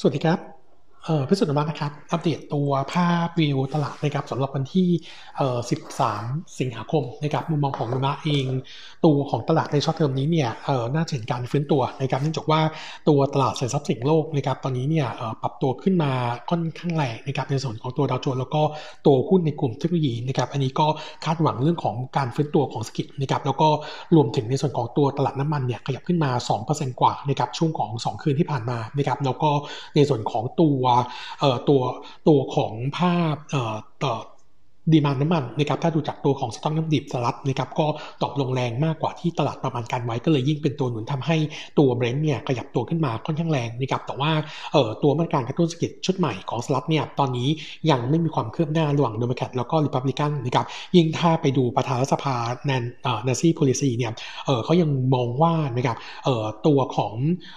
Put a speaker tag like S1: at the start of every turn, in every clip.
S1: สวัสดีครับ พิสุทธิ์มานะครับ อัปเดตตัวภาพวิวตลาดนะครับสำหรับวันที่เออ13 สิงหาคมนะครับมุมมองของโนมูระเอง ตัวของตลาดใน short term นี้เนี่ยเออน่าจะเห็นการฟื้นตัวนะครับเนื่องจากว่าตัวตลาดสินทรัพย์เสี่ยงโลกนะครับตอนนี้เนี่ยเออปรับตัวขึ้นมาค่อนข้างแรงนะครับในส่วนของตัวดาวโจนส์แล้วก็ตัวหุ้นในกลุ่มเทคโนโลยีนะครับอันนี้ก็คาดหวังเรื่องของการฟื้นตัวของเศรษฐกิจนะครับแล้วก็รวมถึงในส่วนของตัวตลาดน้ำมันเนี่ยขยับขึ้นมา 2%กว่านะครับช่วงของ 2 คืนที่ผ่านมานะครับแล้วก็ในส่วนของตัวตัวตัวของภาพต่อ ดีมานน้ำมันนะครับถ้าดูจากตัวของสต็อกน้ำดิบสหรัฐนะครับก็ตอบลงแรงมากกว่าที่ตลาดประมาณการไว้ก็เลยยิ่งเป็นตัวหนุนทำให้ตัวเบรนท์เนี่ยขยับตัวขึ้นมาค่อนข้างแรงนะครับแต่ว่าเอ่อตัวมาตรการกระตุ้นเศรษฐกิจชุดใหม่ของสหรัฐเนี่ยตอนนี้ยังไม่มีความคืบหน้าระหว่างโดมแคทแล้วก็ริพับลิกันนะครับยิ่งถ้าไปดูประธานรัฐสภาแนนเอ่อแนนซี เพโลซีเนี่ยเออเขายังมองว่านะครับเอ่อตัวของ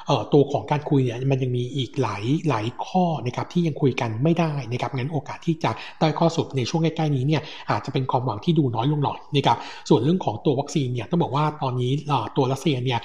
S1: เอ่อตัวของการคุยเนี่ยมันยังมีอีกหลายหลายข้อนะครับที่ยังคุยกันไม่ได้นะครับงั้นโอกาสที่จะได้ข้อสรุปในช่วงใกล้ๆนี้เนี่ยอาจจะเป็นความหวังที่ดูน้อยลงหน่อยนะครับส่วนเรื่องของตัววัคซีนเนี่ยต้องบอกว่าตอนนี้ตัวรัสเซียเนี่ย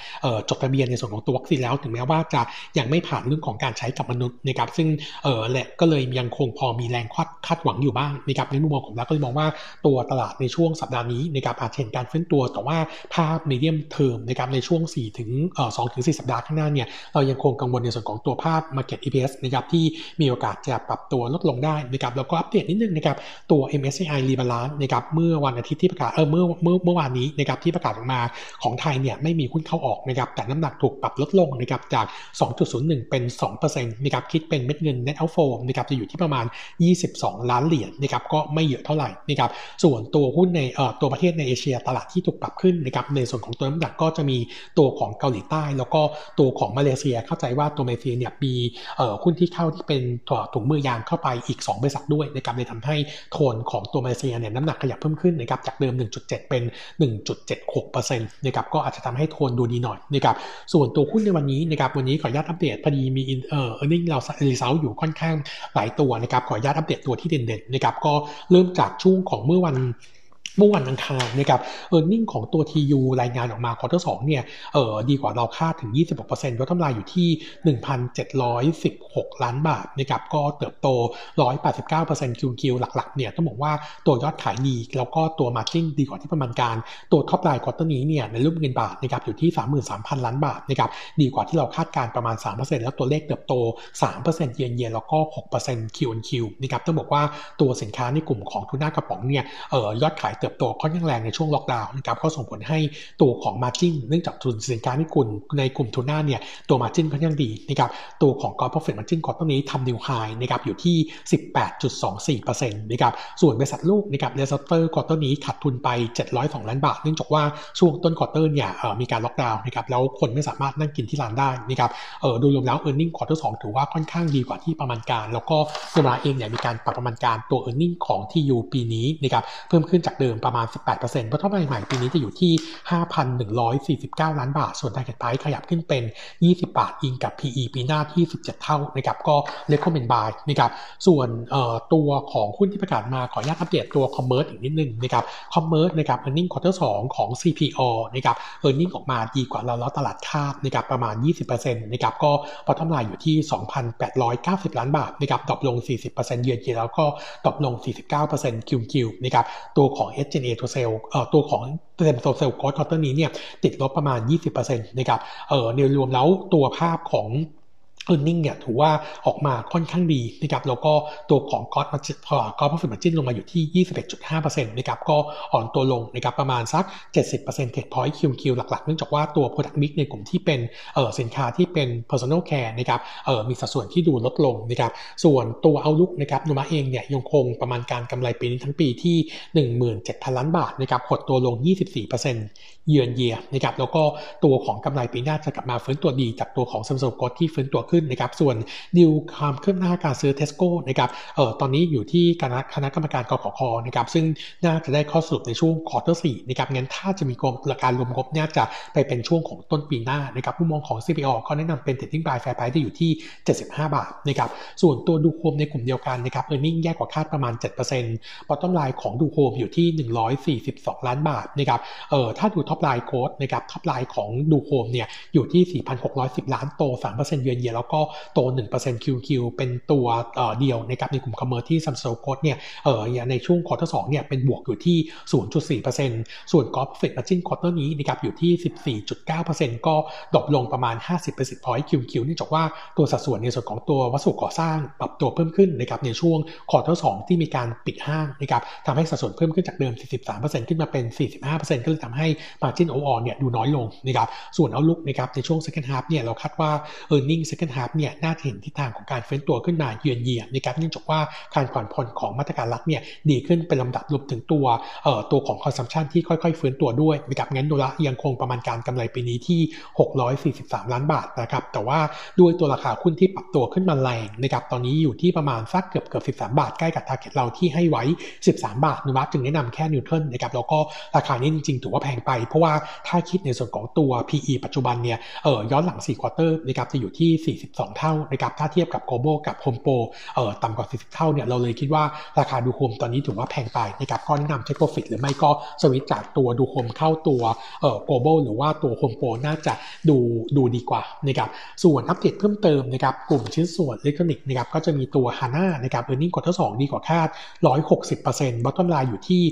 S1: จดทะเบียนในส่วนของตัววัคซีนแล้วถึงแม้ว่าจะยังไม่ผ่านเรื่องของการใช้กับมนุษย์นะครับซึ่งเออแหละก็เลยยังคงพอมีแรงคาดคาดหวังอยู่บ้างนะครับในมุมมองของเราก็เลยมองว่าตัวตลาดในช่วงสัปดาห์นี้นะครับอาจจะเห็นการเฟื้นตัวแต่ว่าภาพมีเดียมเทอมนะครับในช่วง4ถึงเอ่อ2ถึง4สัปดาห์ข้างหน้าเนี่ยเรายังคงกังวลในส่วนของตัวภาพ Market EPS นะครับที่มีโอกาสจะปรับตัวลดลงได้นะครับแล้วก็อัปเดตนิดนึงนะครับตัว MSCI Rebalance นะครับเมื่อวันอาทิตย์ที่ประกาศเออเมื่อเมื่อเมื่อวานนี้นะครับที่ประกาศออกมาของไทยเนี่ยไม่มีหุ้นเข้าออกนะครับแต่น้ำหนักถูกปรับลดลงนะครับจาก 2.01 เป็น2%นะครับคิดเป็นเม็ดเงิน net outflow นะครับจะอยู่ที่ประมาณ 22 ล้านเหรียญนะครับก็ไม่เยอะเท่าไหร่นะครับส่วนตัวหุ้นในเอ่อตัวประเทศในเอเชียตลาดที่ถูกปรับขึ้นนะครับในส่วนของตัวน้ำหนักก็จะมีตัวของเกาหลีใต้ แล้วก็ตัวของมาเลเซียเข้าใจว่าตัวมาเลเซียเนี่ยมีเอ่อหุ้นที่เข้าที่เป็นถุงมือยางเข้าไปอีก2บริษัทด้วยนะครับเลยทำให้โทนของตัวมาเลเซียเนี่ยน้ำหนักขยับเพิ่มขึ้นนะครับจากเดิม 1.7 เป็น 1.76%นะครับก็อาจจะทำให้โทนดูดีหน่อยนะครับส่วนตัวหุ้นในวันนี้นะครับวันนี้ขออนุญาตอัปเดตพอดีมีเอ่อ earning เรา result อยู่ค่อนข้างหลายตัวนะครับขออนุญาตอัปเดตตัวที่เด่นๆนะครับก็เริ่มจากช่วงของเมื่อวัน เมื่อวันอังคารนะครับ earning ของตัว TU รายงานออกมา quarter สองเนี่ยเออดีกว่าเราคาดถึง 26%ลดกำไรอยู่ที่ 1,716 ล้านบาทนะครับก็เติบโต 189% QQ หลักๆ เนี่ยต้องบอกว่าตัวยอดขายดี แล้วก็ตัว Margin ดีกว่าที่ประมาณการ ตัว top line quarter นี้เนี่ยในรูปเงินบาทนะครับอยู่ที่ 33,000 ล้านบาทนะครับดีกว่าที่เราคาดการณ์ประมาณ 3%แล้วตัวเลขเติบโต 3%เยนเยนแล้วก็ 6% Q&Q นะครับต้องบอกว่าตัวสินค้าในกลุ่มของทูน่ากระป๋องเนี่ยเออยอดขายเติบติบโตค่อนข้างแรงในช่วงล็อกดาวน์นะครับก็ส่งผลให้ตัวของ Margin เนื่องจากทุนสินค้าในกลุ่มในกลุ่มทูน่าเนี่ยตัว Margin ค่อนข้างดีนะครับตัวของ Gross Profit Margin quarter นี้ทำ new high นะครับอยู่ที่ 18.24%นะครับส่วนบริษัทลูกนะครับ Red Lobster quarter นี้ขาดทุนไป 702 ล้านบาท เนื่องจากว่าช่วงต้น quarter เนี่ยมีการล็อกดาวน์นะครับแล้วคนไม่สามารถนั่งกินที่ร้านได้นะครับเออโดยรวมแล้ว e a r n i n g ควอเตอร์สถือว่าค่อนข้างดีกว่าที่ประมาณการ แล้วก็ตัวโนมูระเองเนี่ยมีการปรับประมาณการตัว earning ของ TU ปีนี้นะครับเพิ่มขึ้นจากเดิมประมาณ 18%เพราะเท่าไหร่ใหม่ปีนี้จะอยู่ที่ 5,149 ล้านบาท ส่วน target price ขยับขึ้นเป็น 20 บาท อิงกับ PE ปีหน้าที่ 17 เท่านะครับก็ recommend buy นะครับส่วนตัวของหุ้นที่ประกาศมาขออนุญาตอัปเดตตัว commerce อีกนิดนึงนะครับ commerce นะครับ earning quarter 2 ของ CPALL นะครับ earning ออกมาดีกว่าเราแล้วตลาดคาดนะครับประมาณ 20%นะครับก็ bottom line อยู่ที่ 2,890 ล้านบาทนะครับ drop ลง 40% year on year แล้วก็ drop ลง 49% QQ นะครับตัวของ SG&A to sale เอ่อตัวของ same store sales growth quarter นี้เนี่ยติดลบประมาณ 20%นะครับเอ่อในรวมแล้วตัวภาพของ e a r n i n g เนี่ยถือว่าออกมาค่อนข้างดีนะครับแล้วก็ตัวของกอ s มาจิพอก็พอฟิตมาจินลงมาอยู่ที่ 21.5%นะครับก็อ่อนตัวลงนะครับประมาณสัก 70 percentage point QQ หลักๆ เนื่องจากว่าตัว Product Mix ในกลุ่มที่เป็นเออสินค้าที่เป็น Personal Care นะครับเออมีสัดส่วนที่ดูลดลงนะครับส่วนตัว outlook นะครับโนมูระเองเนี่ยยังคงประมาณการกำไรปีนี้ทั้งปีที่ 17,000 ล้านบาทนะครับหดตัวลง 24%เยือนเยียนะครับแล้วก็ตัวของกำไรปีหน้าจะกลับมาฟื้นตัวดีจากตัวของ same store growth ที่ฟื้นตัวขึ้นนะครับส่วนดิวความเคืบหน้าการซื้อเทสโก้นะครับเอ่อตอนนี้อยู่ที่คณะคณะกรรมการกขคนะครับซึ่งน่าจะได้ข้อสรุปในช่วง quarter สี่นะครับงั้นถ้าจะมีกรมการรวมงบน่าจะไปเป็นช่วงของต้นปีหน้านะครับผู้มองของ CPO ก็แนะนำเป็น trading buy fair price ที่อยู่ที่ 75 บาทนะครับส่วนตัวดูโฮมในกลุ่มเดียวกันนะครับ earning แย่กว่าคาดประมาณ 7% bottom line ของดูโฮมอยู่ที่ 142 ล้านบาทนะครับเอ่อถ้าดู top line growth นะครับ top line ของดูโฮมเนี่ยอยู่ที่ 4,610 ล้านโต 3%เยือนเยียแล้วก็โต 1% QQ เป็นตัวเดียวนะครับในกลุ่ม commerce ที่ same store growth เนี่ยเออในช่วง quarter สองเนี่ยเป็นบวกอยู่ที่ 0.4%ส่วน gross profit margin quarter นี้นะครับอยู่ที่ 14.9%ก็ drop ลงประมาณ 50 basis point QQ เนื่องจากว่าตัวสัดส่วนในส่วนของตัววัสดุก่อสร้างปรับตัวเพิ่มขึ้นนะครับในช่วงquarter สองที่มีการปิดห้างนะครับทำให้สัดส่วนเพิ่มขึ้นจากเดิม 43%ขึ้นมาเป็น 45%ก็เลยทำให้ margin overall เนี่ยดูน้อยลงนะครับส่วน outlook นะครับในช่วง second half เนี่ยเราคาดว่า earning second half เนี่ยน่าจะเห็นทิศทางของการฟื้นตัวขึ้นมาเยือนเยียนะครับเนื่องจากว่าการผ่อนผ่อนของมาตรการรัฐเนี่ยดีขึ้นเป็นลำดับรวมถึงตัวเอ่อตัวของ consumption ที่ค่อยๆฟื้นตัวด้วยนะครับงั้นโนมูระยังคงประมาณการกำไรปีนี้ที่ 643 ล้านบาทนะครับแต่ว่าด้วยตัวราคาหุ้นที่ปรับตัวขึ้นมาแรงนะครับตอนนี้อยู่ที่ประมาณสักเกือบเกือบ13 บาทใกล้กับ target เราที่ให้ไว้ 13 บาทโนมูระจึงแนะนำแค่ neutral นะครับแล้วก็ราคานี้จริงๆถือว่าแพงไป เพราะว่าถ้าคิดในส่วนของตัว PE ปัจจุบันเนี่ยเออย้อนหลัง4 quarter นะครับจะอยู่ที่42 เท่านะครับถ้าเทียบกับ global กับ home pro เออต่ำกว่า 40 เท่าเนี่ยเราเลยคิดว่าราคาดูโฮมตอนนี้ถือว่าแพงไปนะครับก็แนะนำ take profit หรือไม่ก็สวิตจากตัวดูโฮมเข้าตัวเออ global หรือว่าตัว home pro น่าจะดูดูดีกว่านะครับส่วนอัปเดตเพิ่มเติมนะครับกลุ่มชิ้นส่วนอิเล็กทรอนิกส์นะครับก็จะมีตัว HANA นะครับ earning quarter 2ดีกว่าคาด 160% bottom line อยู่ที่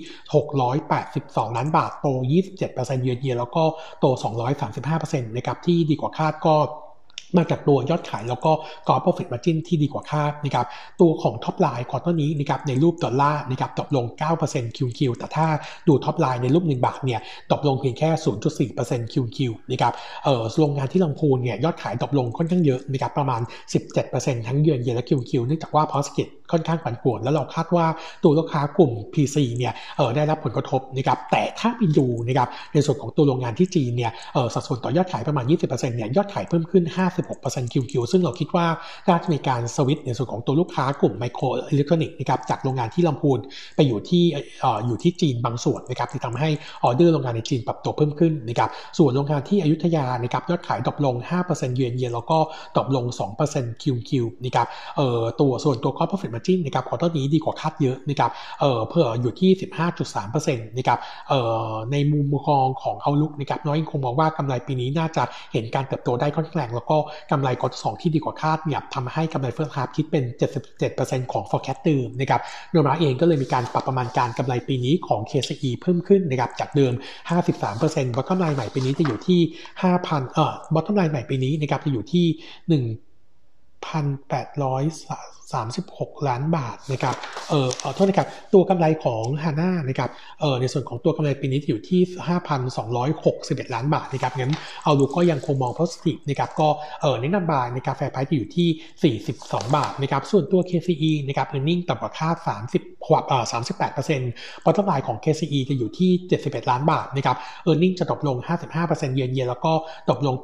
S1: 682 ล้านบาทโต27%เยือนเยียแล้วก็โต 235%นะครับที่ดีกว่าคาดก็ มาจากตัวยอดขายแล้วก็ gross profit margin ที่ดีกว่าคาดนะครับตัวของ top line quarter นี้นะครับในรูปดอลลาร์นะครับตกลง 9% QQ แต่ถ้าดู top line ในรูป เงินบาทเนี่ยตกลงเพียงแค่ 0.4% QQ นะครับเออโรงงานที่ลำพูนเนี่ยยอดขายตกลงค่อนข้างเยอะนะครับประมาณ 17%ทั้งเยือนเยียและ QQ เนื่องจากว่าพอเศรษฐกิจค่อนข้างผันผวนแล้วเราคาดว่าตัวลูกค้ากลุ่ม PC เนี่ยเออได้รับผลกระทบนะครับแต่ถ้าไปดูนะครับในส่วนของตัวโรงงานที่จีนเนี่ยเออสัดส่วนต่อยอดขายประมาณ 20%เนี่ยยอดขายเพิ่มขึ้น 56% QQ ซึ่งเราคิดว่าน่าจะมีการสวิตในส่วนของตัวลูกค้ากลุ่มไมโครอิเล็กทรอนิกส์นะครับจากโรงงานที่ลำพูนไปอยู่ที่เอออยู่ที่จีนบางส่วนนะครับที่ทำให้ออเดอร์โรงงานในจีนปรับตัวเพิ่มขึ้นนะครับส่วนโรงงานที่อยุธยานะครับยอดขาย drop ลง 5% year on year แล้วก็ drop ลง 2% QQ นะครับเออตัวส่วนตัว gross profit margin นะครับ quarter นี้ดีกว่าคาดเยอะนะครับเออเพื่ออยู่ที่ 15.3%นะครับเออในมุมมองของ outlook นะครับโนมูระยังคงมองว่ากำไรปีนี้น่าจะเห็นการเติบโตได้ค่อนข้างแรงแล้วก็กำไรกอสองที่ดีกว่าคาดเนี่ยทำให้กำไร first half คิดเป็น 77%ของ forecast เดิมนะครับโนมูระเองก็เลยมีการปรับประมาณการกำไรปีนี้ของ KCE เพิ่มขึ้นนะครับจากเดิม 53% bottom line ใหม่ปีนี้จะอยู่ที่ 5,000เอ่อ bottom line ใหม่ปีนี้นะครับจะอยู่ที่ 1,800 36 ล้านบาทนะครับ เออขอโทษนะครับ ตัวกำไรของฮาน่านะครับ เออในส่วนของตัวกำไรปีนี้อยู่ที่ 5,261 ล้านบาทนะครับ งั้นเอาดูก็ยังคงมอง positive นะครับ ก็เออแนะนำ buy นะครับ fair price อยู่ที่ 42 บาทนะครับ ส่วนตัว KCE นะครับ earning ต่ำกว่าคาด30ขวบเอ่อ38% bottom line ของ KCE จะอยู่ที่ 71 ล้านบาทนะครับ earning จะตกลง 55%เยือนเยียแล้วก็ตกลง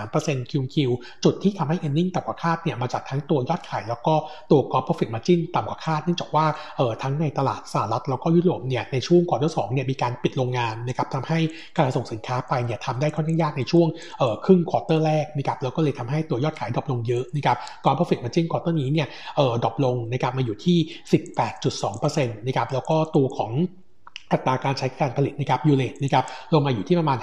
S1: 83% QQ จุดที่ทำให้ earning ต่ำกว่าคาดเนี่ยมาจากทั้งตัวยอดขายแล้วก็ตัว gross profit margin ต่ำกว่าคาดเนื่องจากว่าเออทั้งในตลาดสหรัฐแล้วก็ยุโรปเนี่ยในช่วงก่อนที่สองเนี่ยมีการปิดโรงงานนะครับทำให้การส่งสินค้าไปเนี่ยทำได้ค่อนข้างยากในช่วงเออครึ่ง quarter แรกนะครับแล้วก็เลยทำให้ตัวยอดขาย drop ลงเยอะนะครับ gross profit margin quarter นี้เนี่ยเออ drop ลงนะครับมาอยู่ที่ 18.2%นะครับแล้วก็ตัวของ อัตราการใช้การผลิตนะครับ U-rate นะครับลงมาอยู่ที่ประมาณ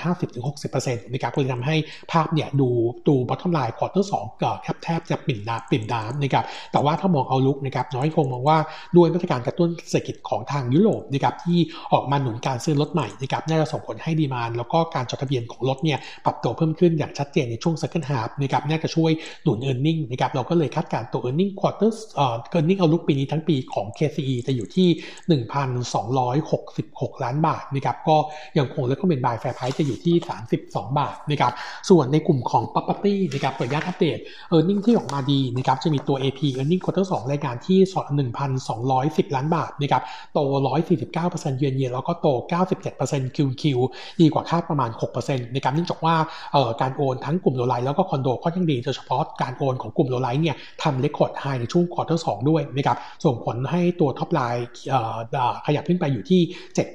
S1: 50-60%นะครับก็เลยทำให้ภาพเนี่ยดูดู bottom line quarter สองก็แทบแทบจะปริ่มน้ำปริ่มน้ำนะครับแต่ว่าถ้ามอง outlook นะครับโนมูระยังคงมองว่าด้วยมาตรการกระตุ้นเศรษฐกิจของทางยุโรปนะครับที่ออกมาหนุนการซื้อรถใหม่นะครับน่าจะส่งผลให้ demand แล้วก็การจดทะเบียนของรถเนี่ยปรับตัวเพิ่มขึ้นอย่างชัดเจนในช่วง second half นะครับน่าจะช่วยหนุน e a r n i n g นะครับเราก็เลยคาดการตัว e a r n i n g quarter เอ่อ e a r n i n g เอาลุกปีนี้ทั้งปีของ KCE จะอยู่ที่6 ล้านบาทนะครับก็ยังคง recommend buy fair price จะอยู่ที่ 32 บาทนะครับส่วนในกลุ่มของ property นะครับเปิดยาอัปเดต e a r n i n g ที่ออกมาดีนะครับจะมีตัว AP earning quarter 2รายการที่สอด1,210 ล้านบาทนะครับโต 149%เยือนเยียแล้วก็โต 97% QQ ดีกว่าคาดประมาณ 6%นะครับเนื่องจากว่าการโอนทั้งกลุ่ม low-rise แล้วก็คอนโดค่อนข้างดีโดยเฉพาะการโอนของกลุ่ม low-rise เนี่ยทำ record high ในช่วง quarter 2ด้วยนะครับส่งผลให้ตัว top line ขยับขึ้นไปอยู่ที่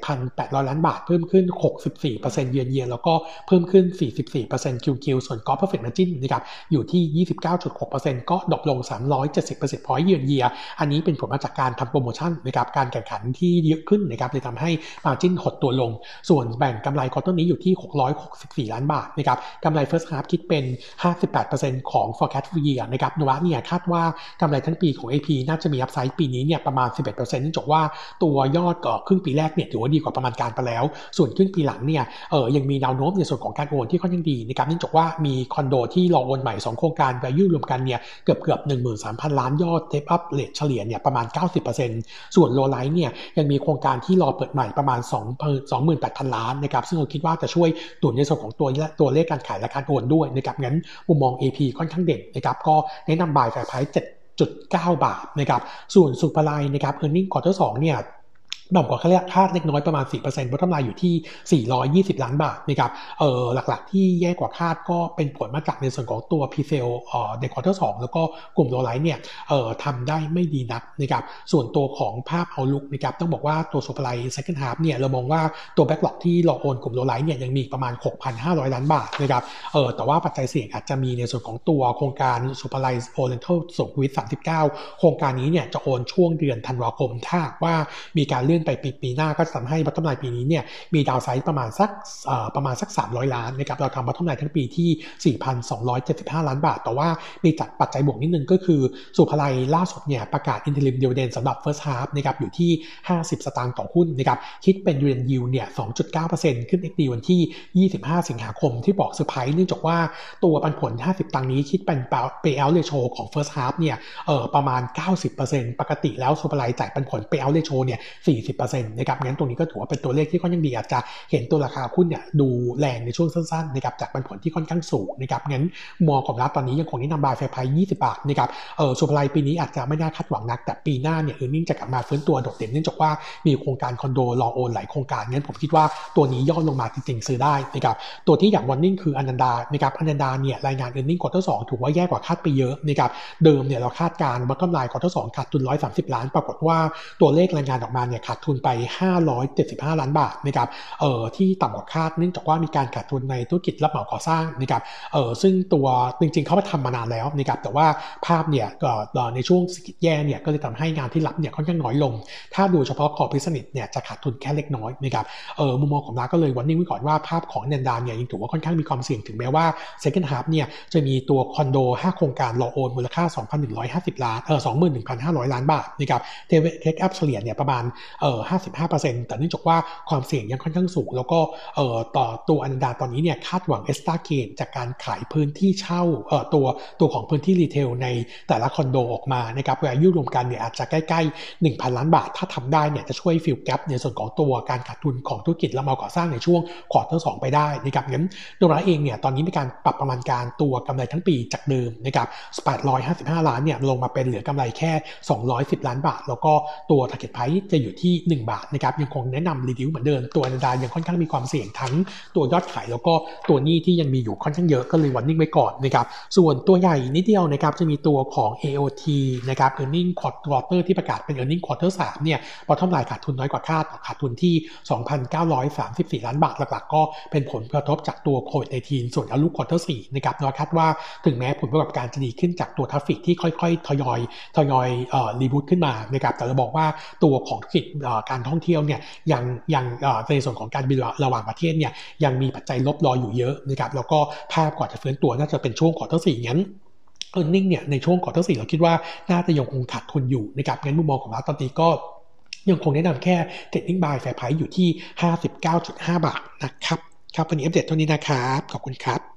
S1: 7,800 ล้านบาท เพิ่มขึ้น 64%เยือนเยียนแล้วก็เพิ่มขึ้น 44% QQ ส่วน Gross Profit Margin นะครับอยู่ที่ 29.6%ก็ drop ลง 370% point year on year อันนี้เป็นผลมาจากการทำโปรโมชั่นนะครับการแข่งขันที่เยอะขึ้นนะครับเลยทำให้ Margin หดตัวลง ส่วนแบ่งกำไร quarter นี้อยู่ที่ 664 ล้านบาทนะครับกำไร First Half คิดเป็น 58%ของ forecast full year นะครับโนมูระเนี่ยคาดว่ากำไรทั้งปีของ AP น่าจะมี upside ปีนี้เนี่ยประมาณ 11%เนื่องจากว่าตัวยอดก็ครึ่งปีแรกเนี่ยถือว่าดีกว่าประมาณการไปแล้ว ส่วนครึ่งปีหลังเนี่ยเออยังมีแนวโน้มในส่วนของการโอนที่ค่อนข้างดีนะครับเนื่องจากว่ามีคอนโดที่รอโอนใหม่ 2 โครงการ value รวมกันเนี่ยเกือบเกือบ13,000 ล้านยอด step up rate เฉลี่ยเนี่ยประมาณ 90%ส่วน low-rise เนี่ยยังมีโครงการที่รอเปิดใหม่ประมาณ 2 28,000 ล้านนะครับซึ่งเราคิดว่าจะช่วยหนุนในส่วนของตัวตัวเลขการขายและการโอนด้วยนะครับงั้นมุมมอง AP ค่อนข้างเด่นนะครับก็แนะนำ buy fair price 7.9 บาทนะครับส่วนสุภาลัยนะครับ earning quarter สองเนี่ย ต่ำกว่าค่าคาดเล็กน้อยประมาณ 4% bottom line อยู่ที่ 420 ล้านบาทนะครับเออหลักๆ ที่แย่กว่าคาดก็เป็นผลมาจากในส่วนของตัว presale เอ่อใน quarter สองแล้วก็กลุ่ม low-rise เนี่ยเออทำได้ไม่ดีนักนะครับส่วนตัวของภาพ outlook นะครับต้องบอกว่าตัวศุภาลัย second half เนี่ยเรามองว่าตัว backlog ที่รอโอนกลุ่ม low-rise เนี่ยยังมีประมาณ 6,500 ล้านบาทนะครับเออแต่ว่าปัจจัยเสี่ยงอาจจะมีในส่วนของตัวโครงการศุภาลัยโอเรียนทัลสุขุมวิท39 โครงการนี้เนี่ยจะโอนช่วงเดือนธันวาคมถ้าว่ามีการเลื่อนไปปีปีหน้าก็จะทำให้ bottom line ปีนี้เนี่ยมี downside ประมาณสักประมาณสัก 300 ล้านนะครับเราทำ bottom line ทั้งปีที่ 4,275 ล้านบาท แต่ว่ามีจัดปัจจัยบวกนิดนึงก็คือศุภาลัยล่าสุดเนี่ยประกาศ interim dividend สำหรับ First Half นะครับอยู่ที่ 50 สตางค์ต่อหุ้นนะครับคิดเป็นยูเอนยิวเนี่ย 2.9%ขึ้น XD วันที่ 25 สิงหาคมที่บอกเซอร์ไพรส์เนื่องจากว่าตัวปันผล 50 ตังค์นี้คิดเป็น payout ratio ของ First Half เนี่ยเออประมาณ 90%ปกติแล้วศุภาลัยจ่ายปันผล payout ratio เนี่ย40%นะครับงั้นตรงนี้ก็ถือว่าเป็นตัวเลขที่ค่อนข้างดีอาจจะเห็นตัวราคาหุ้นเนี่ยดูแรงในช่วงสั้นๆนะครับจากปันผลที่ค่อนข้างสูงนะครับงั้นมองของเราตอนนี้ยังคงแนะนำ buy fair price 20 บาทนะครับเออศุภาลัยปีนี้อาจจะไม่น่าคาดหวังนัก แต่ปีหน้าเนี่ย earning จะกลับมาฟื้นตัวโดดเด่นเนื่องจากว่ามีโครงการคอนโดรอโอนหลายโครงการงั้นผมคิดว่าตัวนี้ย่อลงมาจริงๆซื้อได้นะครับตัวที่อยาก warning คืออนันดานะครับอนันดาเนี่ยรายงาน earning quarter สองถือว่าแย่กว่าคาดไปเยอะนะครับเดิมเนี่ยเราคาดการณ์ bottom line quarter สองขาดทุน130 ล้าน ปรากฏว่าตัวเลขรายงานออกมาเนี่ยขาดดทุนไป 575 ล้านบาทนะครับเอ่อที่ต่ำกว่าคาดเนื่องจากว่ามีการขาดทุนในธุรกิจรับเหมาก่อสร้างนะครับเอ่อซึ่งตัวจริงๆเขาไปทำมานานแล้วนะครับแต่ว่าภาพเนี่ยก็ในช่วงสกิจแย่เนี่ยก็เลยทำให้งานที่รับเนี่ยค่อนข้างน้อยลง ถ้าดูเฉพาะคอพิสนิทเนี่ยจะขาดทุนแค่เล็กน้อยนะครับเออมุมมองของราก็เลยวันนี้ไว้ก่อนว่าภาพของเนนดานเนี่ยยังถือว่าค่อนข้างมีความเสี่ยงถึงแม้ว่า second half เนี่ยจะมีตัวคอนโด 5 โครงการรอโอนมูลค่า 2,150 ล้านเออ21,500 ล้านบาทนะครับเทคอัพเฉลี่ยเนี่ยประมาณเอเอ55%แต่เนื่องจากว่าความเสี่ยงยังค่อนข้างสูง แล้วก็เอ่อต่อตัวอนันดาตอนนี้เนี่ยคาดหวังเอสตาเกนจากการขายพื้นที่เช่าเอ่อตัวตัวของพื้นที่รีเทลในแต่ละคอนโดออกมานะครับอายยุรวมกันเนี่ยอาจจะใกล้ๆ 1,000 ล้านบาท ถ้าทำได้เนี่ยจะช่วยฟิลแกรในส่วนของตัวการขาดทุนของธุรกิจและมาก่อสร้างในช่วงควอเตอร์สไปได้นะครับงั้นโดราเองเนี่ยตอนนี้มีการปรับประมาณการตัวกำไรทั้งปีจากเดิมนะครับ855 ล้านเนี่ยลงมาเป็นเหลือกำไรแค่ 210 ล้านบาท แล้วก็ตัว target price จะอยู่ที่1บาทนะครับยังคงแนะนำ reduce เหมือนเดิมตัวอนันดายังค่อนข้างมีความเสี่ยงทั้งตัวยอดขายแล้วก็ตัวหนี้ที่ยังมีอยู่ค่อนข้างเยอะก็เลย warning ไว้ก่อนนะครับส่วนตัวใหญ่นิดเดียวนะครับจะมีตัวของ AOT นะครับ earning quarter ที่ประกาศเป็น earning quarter 3เนี่ย bottom line ขาดทุนน้อยกว่าคาดขาดทุนที่ 2,934 ล้านบาทหลักๆ ก็เป็นผลกระทบจากตัวโควิด 19 ส่วน outlook quarter 4นะครับเราคาดว่าถึงแม้ผลประกอบการจะดีขึ้นจากตัว traffic ที่ค่อยๆ ทยอยทยอย reboot ขึ้นมานะครับแต่เราบอกว่าตัวของธุรกิจการท่องเที่ยวเนี่ยยังยังในส่วนของการบินระหว่างประเทศเนี่ยยังมีปัจจัยลบรออยู่เยอะนะครับแล้วก็ภาพก่อนจะฟื้นตัวน่าจะเป็นช่วง quarter สี่งั้น earning เนี่ยในช่วง quarter สี่เราคิดว่าน่าจะยังคงขาดทุนอยู่นะครับงั้นมุมมองของเราตอนนี้ก็ยังคงแนะนำแค่ trading buy fair price อยู่ที่ 59.5 บาทนะครับ ครับวันนี้อัปเดตเท่านี้นะครับ ขอบคุณครับ